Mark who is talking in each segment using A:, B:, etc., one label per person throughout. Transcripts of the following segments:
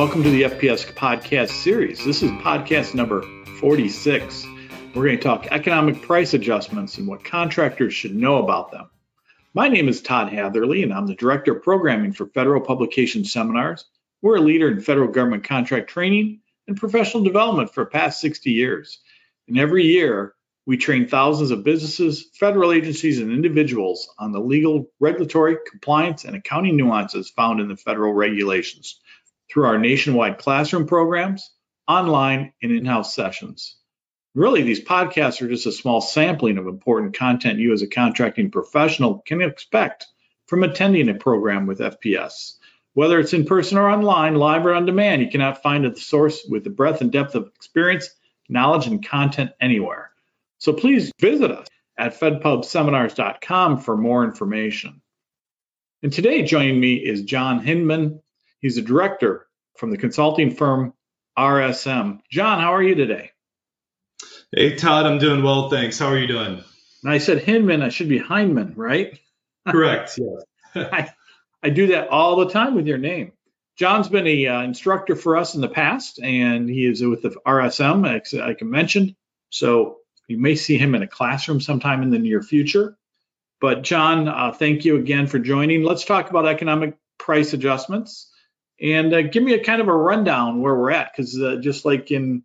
A: Welcome to the FPS podcast series. This is podcast number 46. We're going to talk economic price adjustments and what contractors should know about them. My name is Todd Hatherley, and I'm the Director of Programming for Federal Publication Seminars. We're a leader in federal government contract training and professional development for past 60 years. And every year, we train thousands of businesses, federal agencies, and individuals on the legal, regulatory, compliance, and accounting nuances found in the federal regulations through our nationwide classroom programs, online, and in house sessions. Really, these podcasts are just a small sampling of important content you as a contracting professional can expect from attending a program with FPS. Whether it's in person or online, live or on demand, you cannot find a source with the breadth and depth of experience, knowledge, and content anywhere. So please visit us at fedpubseminars.com for more information. And today joining me is John Hindman. He's a director from the consulting firm RSM. John, how are you today?
B: Hey, Todd, I'm doing well, thanks. How are you doing?
A: And I said Hindman, I should be Hindman, right?
B: Correct, yes.
A: I, I do that all the time with your name. John's been an uh, instructor for us in the past, and he is with the RSM, like I mentioned. So you may see him in a classroom sometime in the near future. But John, uh, thank you again for joining. Let's talk about economic price adjustments and uh, give me a kind of a rundown where we're at, because uh, just like in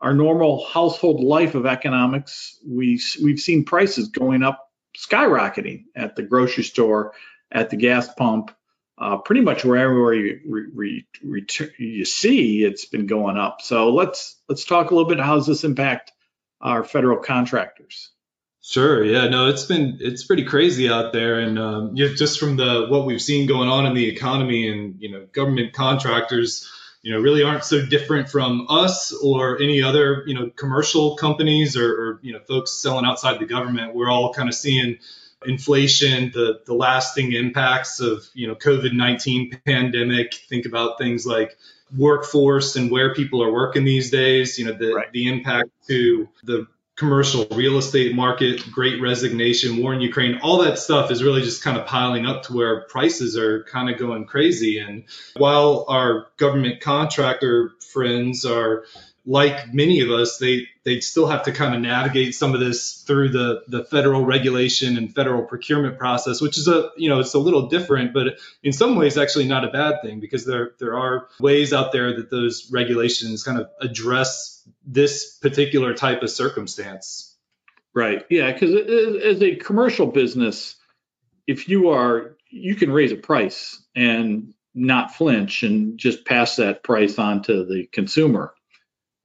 A: our normal household life of economics, we we've seen prices going up, skyrocketing at the grocery store, at the gas pump, uh, pretty much wherever you re, re, you see it's been going up. So let's let's talk a little bit. How does this impact our federal contractors.
B: Sure. Yeah. No, it's been it's pretty crazy out there, and um, yeah, just from the what we've seen going on in the economy, and you know, government contractors, you know, really aren't so different from us or any other you know commercial companies or, or you know folks selling outside the government. We're all kind of seeing inflation, the the lasting impacts of you know COVID nineteen pandemic. Think about things like workforce and where people are working these days. You know, the right. the impact to the commercial real estate market, great resignation, war in Ukraine, all that stuff is really just kind of piling up to where prices are kind of going crazy. And while our government contractor friends are like many of us, they they still have to kind of navigate some of this through the the federal regulation and federal procurement process, which is a you know it's a little different, but in some ways actually not a bad thing because there there are ways out there that those regulations kind of address this particular type of circumstance.
A: Right. Yeah. Because as a commercial business, if you are you can raise a price and not flinch and just pass that price on to the consumer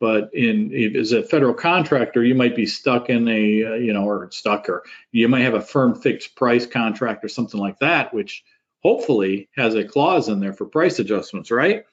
A: but in as a federal contractor, you might be stuck in a uh, you know or stuck or you might have a firm fixed price contract or something like that, which hopefully has a clause in there for price adjustments, right?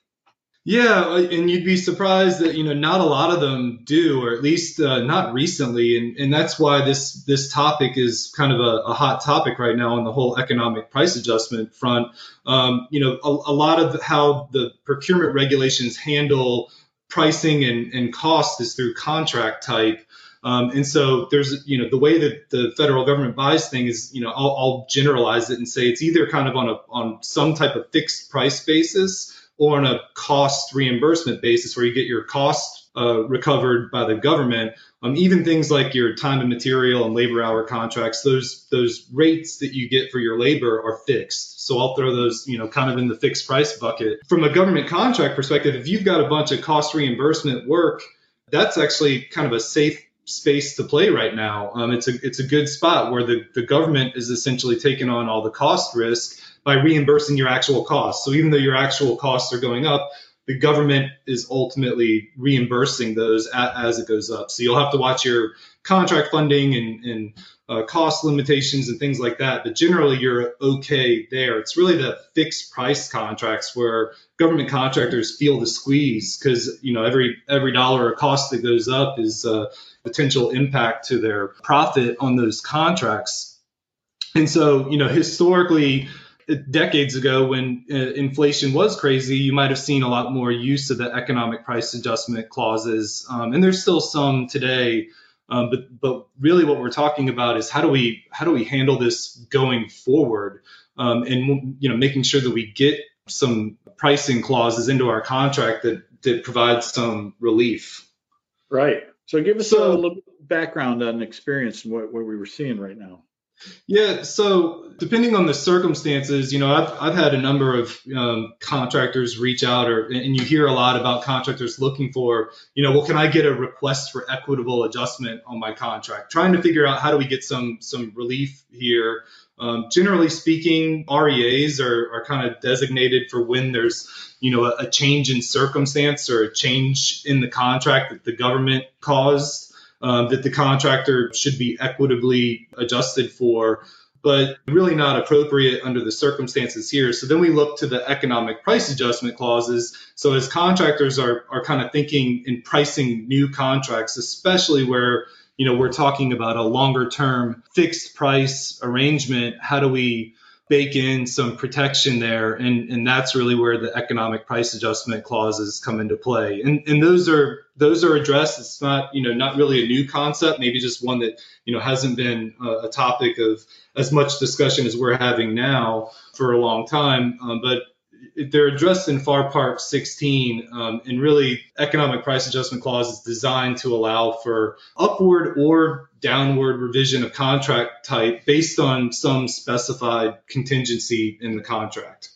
B: Yeah, and you'd be surprised that you know not a lot of them do, or at least uh, not recently, and and that's why this this topic is kind of a, a hot topic right now on the whole economic price adjustment front. Um, you know, a, a lot of how the procurement regulations handle pricing and, and cost is through contract type. Um, and so there's, you know, the way that the federal government buys things, you know, I'll, I'll, generalize it and say it's either kind of on a on some type of fixed price basis or on a cost reimbursement basis where you get your cost uh, recovered by the government. Um, even things like your time and material and labor hour contracts, those those rates that you get for your labor are fixed. So I'll throw those, you know, kind of in the fixed price bucket. From a government contract perspective, if you've got a bunch of cost reimbursement work, that's actually kind of a safe space to play right now. Um, it's a it's a good spot where the, the government is essentially taking on all the cost risk by reimbursing your actual costs. So even though your actual costs are going up, the government is ultimately reimbursing those as it goes up. So you'll have to watch your contract funding and, and uh, cost limitations and things like that. But generally, you're okay there. It's really the fixed price contracts where government contractors feel the squeeze because you know every every dollar of cost that goes up is a potential impact to their profit on those contracts. And so, you know, historically, decades ago when uh, inflation was crazy, you might have seen a lot more use of the economic price adjustment clauses, um, and there's still some today. Um, but but really, what we're talking about is how do we how do we handle this going forward, um, and you know making sure that we get some pricing clauses into our contract that that provide some relief.
A: Right. So give us so, a little background on experience and what, what we were seeing right now.
B: Yeah, so depending on the circumstances, you know, I've, I've had a number of um, contractors reach out, or and you hear a lot about contractors looking for, you know, well, can I get a request for equitable adjustment on my contract? Trying to figure out how do we get some some relief here. Um, generally speaking, REAs are, are kind of designated for when there's, you know, a, a change in circumstance or a change in the contract that the government caused um, that the contractor should be equitably adjusted for, but really not appropriate under the circumstances here. So then we look to the economic price adjustment clauses. So as contractors are, are kind of thinking in pricing new contracts, especially where you know we're talking about a longer term fixed price arrangement, how do we bake in some protection there, and and that's really where the economic price adjustment clauses come into play. And and those are those are addressed. It's not you know not really a new concept, maybe just one that you know hasn't been a, a topic of as much discussion as we're having now for a long time. Um, but they're addressed in FAR Part 16, um, and really economic price adjustment clause is designed to allow for upward or downward revision of contract type based on some specified contingency in the contract.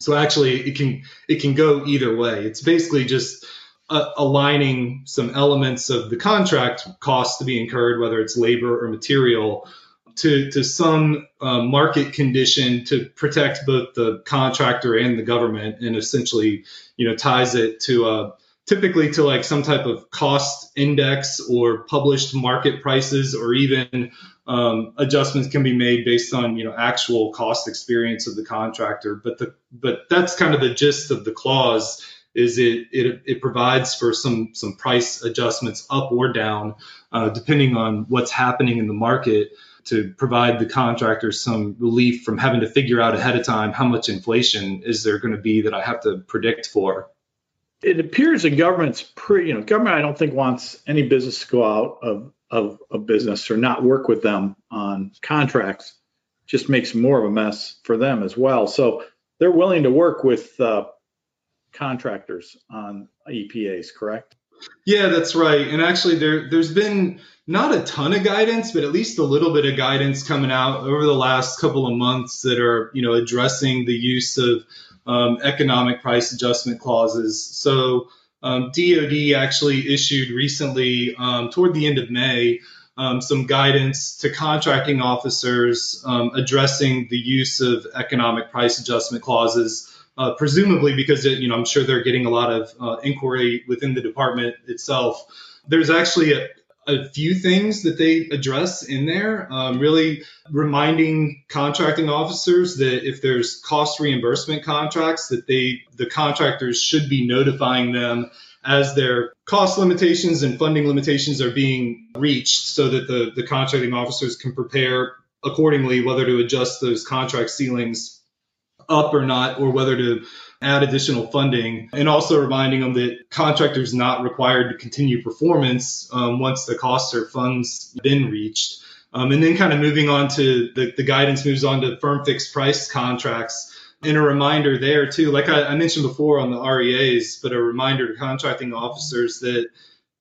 B: So actually, it can it can go either way. It's basically just uh, aligning some elements of the contract costs to be incurred, whether it's labor or material, to, to some uh, market condition to protect both the contractor and the government and essentially you know ties it to a typically to like some type of cost index or published market prices or even um, adjustments can be made based on you know actual cost experience of the contractor. But the but that's kind of the gist of the clause is it it, it provides for some some price adjustments up or down uh, depending on what's happening in the market to provide the contractors some relief from having to figure out ahead of time how much inflation is there going to be that I have to predict for.
A: It appears the government's pretty, you know, government I don't think wants any business to go out of, of a business or not work with them on contracts. Just makes more of a mess for them as well. So they're willing to work with uh, contractors on EPAs, correct?
B: Yeah, that's right. And actually, there there's been not a ton of guidance, but at least a little bit of guidance coming out over the last couple of months that are, you know, addressing the use of um, economic price adjustment clauses. So um, DoD actually issued recently, um, toward the end of May, um, some guidance to contracting officers um, addressing the use of economic price adjustment clauses. Uh, presumably because it, you know I'm sure they're getting a lot of uh, inquiry within the department itself. There's actually a, a few things that they address in there, um, really reminding contracting officers that if there's cost reimbursement contracts, that they the contractors should be notifying them as their cost limitations and funding limitations are being reached, so that the the contracting officers can prepare accordingly whether to adjust those contract ceilings up or not, or whether to add additional funding, and also reminding them that contractors not required to continue performance um, once the costs or funds been reached. Um, and then kind of moving on to the, the guidance moves on to firm fixed price contracts. And a reminder there too, like I, I mentioned before on the REAs, but a reminder to contracting officers that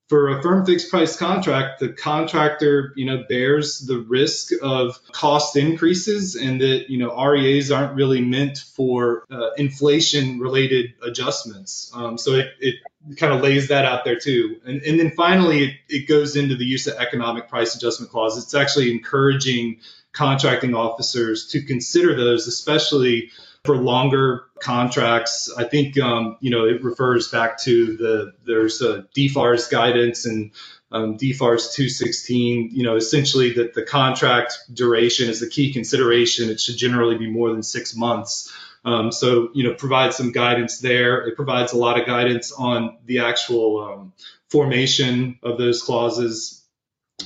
B: for a firm fixed price contract, the contractor, you know, bears the risk of cost increases and that, you know, REAs aren't really meant for uh, inflation related adjustments. Um, so it, it kind of lays that out there too. And, and then finally, it, it goes into the use of economic price adjustment clause. It's actually encouraging contracting officers to consider those, especially for longer contracts. I think um, you know it refers back to the there's a DFARS guidance and um, DFARS 216. You know, essentially that the contract duration is the key consideration. It should generally be more than six months. Um, so you know, provide some guidance there. It provides a lot of guidance on the actual um, formation of those clauses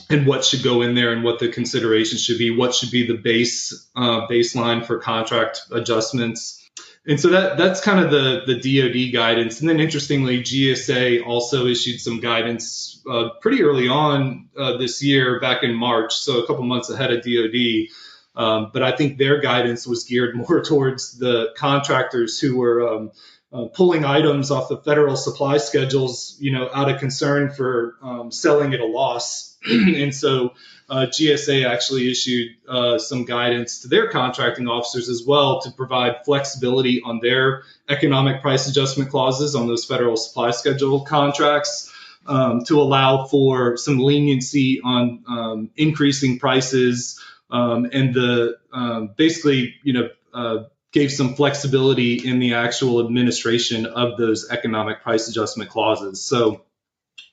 B: and what should go in there and what the considerations should be, what should be the base uh, baseline for contract adjustments. And so that that's kind of the the DoD guidance. And then interestingly, GSA also issued some guidance uh, pretty early on uh, this year, back in March, so a couple months ahead of DoD, Um, but I think their guidance was geared more towards the contractors who were um, uh, pulling items off the federal supply schedules, you know, out of concern for um, selling at a loss. and so uh, GSA actually issued uh, some guidance to their contracting officers as well to provide flexibility on their economic price adjustment clauses on those federal supply schedule contracts um, to allow for some leniency on um, increasing prices um, and the um, basically, you know, uh, gave some flexibility in the actual administration of those economic price adjustment clauses. So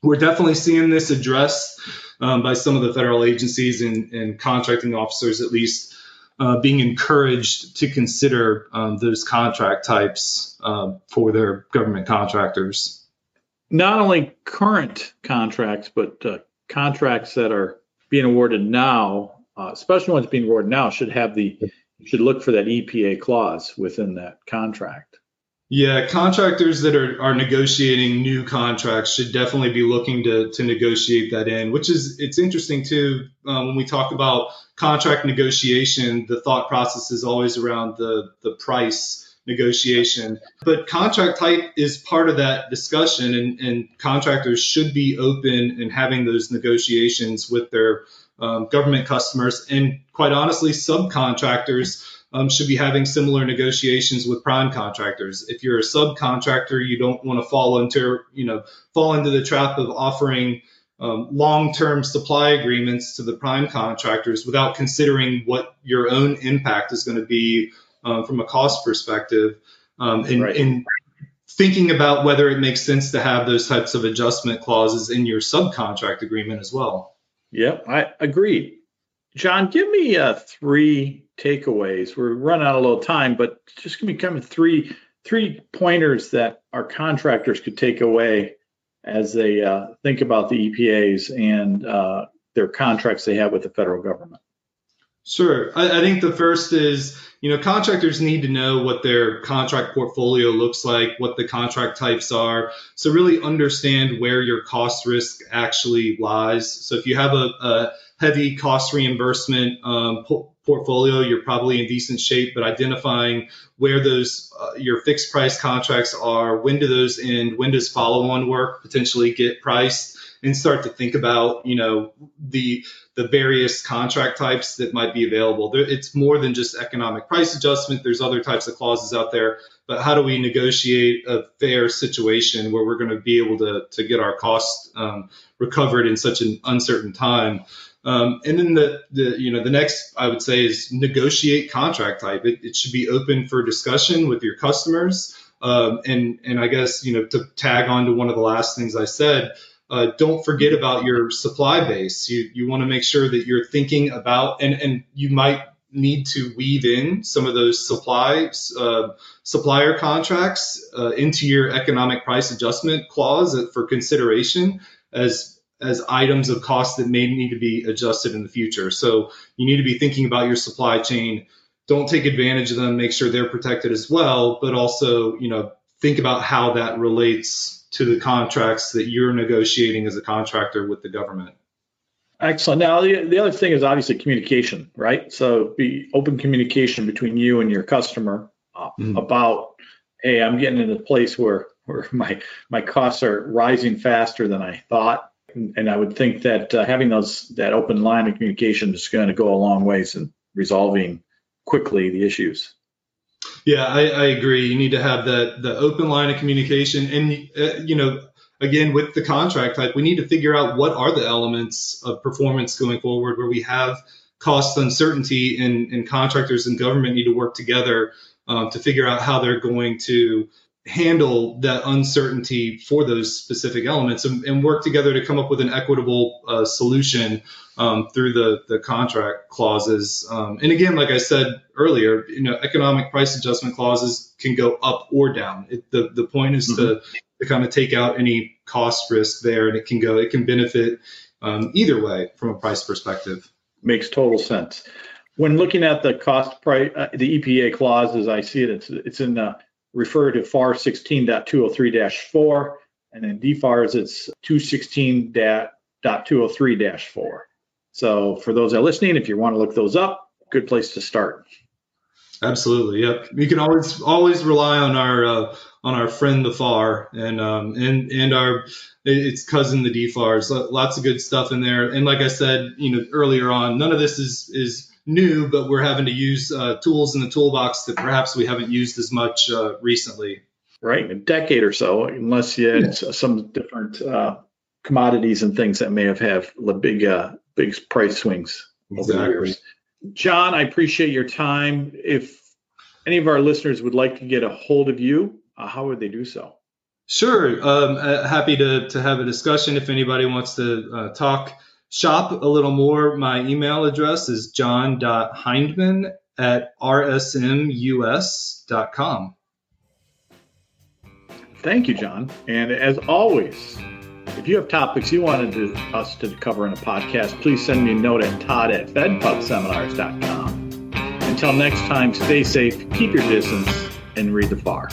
B: we're definitely seeing this addressed um, by some of the federal agencies and, and contracting officers, at least, uh, being encouraged to consider um, those contract types uh, for their government contractors.
A: Not only current contracts, but uh, contracts that are being awarded now, uh, especially ones being awarded now, should have the should look for that EPA clause within that contract.
B: Yeah, contractors that are, are negotiating new contracts should definitely be looking to, to negotiate that in, which is, it's interesting too. Um, when we talk about contract negotiation, the thought process is always around the, the price negotiation. But contract type is part of that discussion, and, and contractors should be open and having those negotiations with their um, government customers. And quite honestly, subcontractors um, should be having similar negotiations with prime contractors. If you're a subcontractor, you don't want to fall into you know fall into the trap of offering um, long-term supply agreements to the prime contractors without considering what your own impact is going to be um, from a cost perspective, um, and, right. and thinking about whether it makes sense to have those types of adjustment clauses in your subcontract agreement as well.
A: Yep, I agree. John, give me uh, three takeaways. We're running out of a little time, but just give me kind of three three pointers that our contractors could take away as they uh, think about the EPAs and uh, their contracts they have with the federal government.
B: Sure. I, I, think the first is, you know, contractors need to know what their contract portfolio looks like, what the contract types are. So really understand where your cost risk actually lies. So if you have a, a heavy cost reimbursement um, po- portfolio, you're probably in decent shape. But identifying where those uh, your fixed price contracts are, when do those end, when does follow-on work potentially get priced, and start to think about you know the the various contract types that might be available. There, it's more than just economic price adjustment. There's other types of clauses out there. But how do we negotiate a fair situation where we're going to be able to to get our costs um, recovered in such an uncertain time? Um, and then the, the you know the next I would say is negotiate contract type. It, it should be open for discussion with your customers. Um, and and I guess you know to tag on to one of the last things I said, uh, don't forget about your supply base. You you want to make sure that you're thinking about and and you might need to weave in some of those supply uh, supplier contracts uh, into your economic price adjustment clause for consideration as as items of cost that may need to be adjusted in the future. So you need to be thinking about your supply chain. Don't take advantage of them. Make sure they're protected as well, but also, you know, think about how that relates to the contracts that you're negotiating as a contractor with the government.
A: Excellent. Now, the, the other thing is obviously communication, right? So be open communication between you and your customer uh, mm-hmm. about, hey, I'm getting in a place where where my my costs are rising faster than I thought and I would think that uh, having those that open line of communication is going to go a long ways in resolving quickly the issues.
B: Yeah, I, I agree. You need to have that the open line of communication, and uh, you know, again with the contract type, we need to figure out what are the elements of performance going forward where we have cost uncertainty, and, and contractors and government need to work together um, to figure out how they're going to handle that uncertainty for those specific elements and, and work together to come up with an equitable uh, solution um, through the, the contract clauses. Um, and again, like I said earlier, you know, economic price adjustment clauses can go up or down. It, the, the point is mm-hmm. to, to kind of take out any cost risk there and it can go, it can benefit um, either way from a price perspective.
A: Makes total sense. When looking at the cost price, uh, the EPA clauses, I see it, it's, it's in the refer to FAR 16.203-4, and then DFARS it's 216.203-4. So for those that are listening, if you want to look those up, good place to start.
B: Absolutely. Yep. You can always always rely on our uh, on our friend the FAR and um, and and our its cousin the DFARS. Lots of good stuff in there. And like I said, you know earlier on, none of this is is new, but we're having to use uh, tools in the toolbox that perhaps we haven't used as much uh, recently.
A: Right, in a decade or so, unless you had yeah. some different uh, commodities and things that may have have big uh, big price swings exactly. over the years. John, I appreciate your time. If any of our listeners would like to get a hold of you, uh, how would they do so?
B: Sure. Um, uh, happy to, to have a discussion if anybody wants to uh, talk shop a little more. My email address is john.hindman at rsmus.com.
A: Thank you, John. And as always, if you have topics you wanted to, us to cover in a podcast, please send me a note at todd at fedpubseminars.com. Until next time, stay safe, keep your distance, and read the FAR.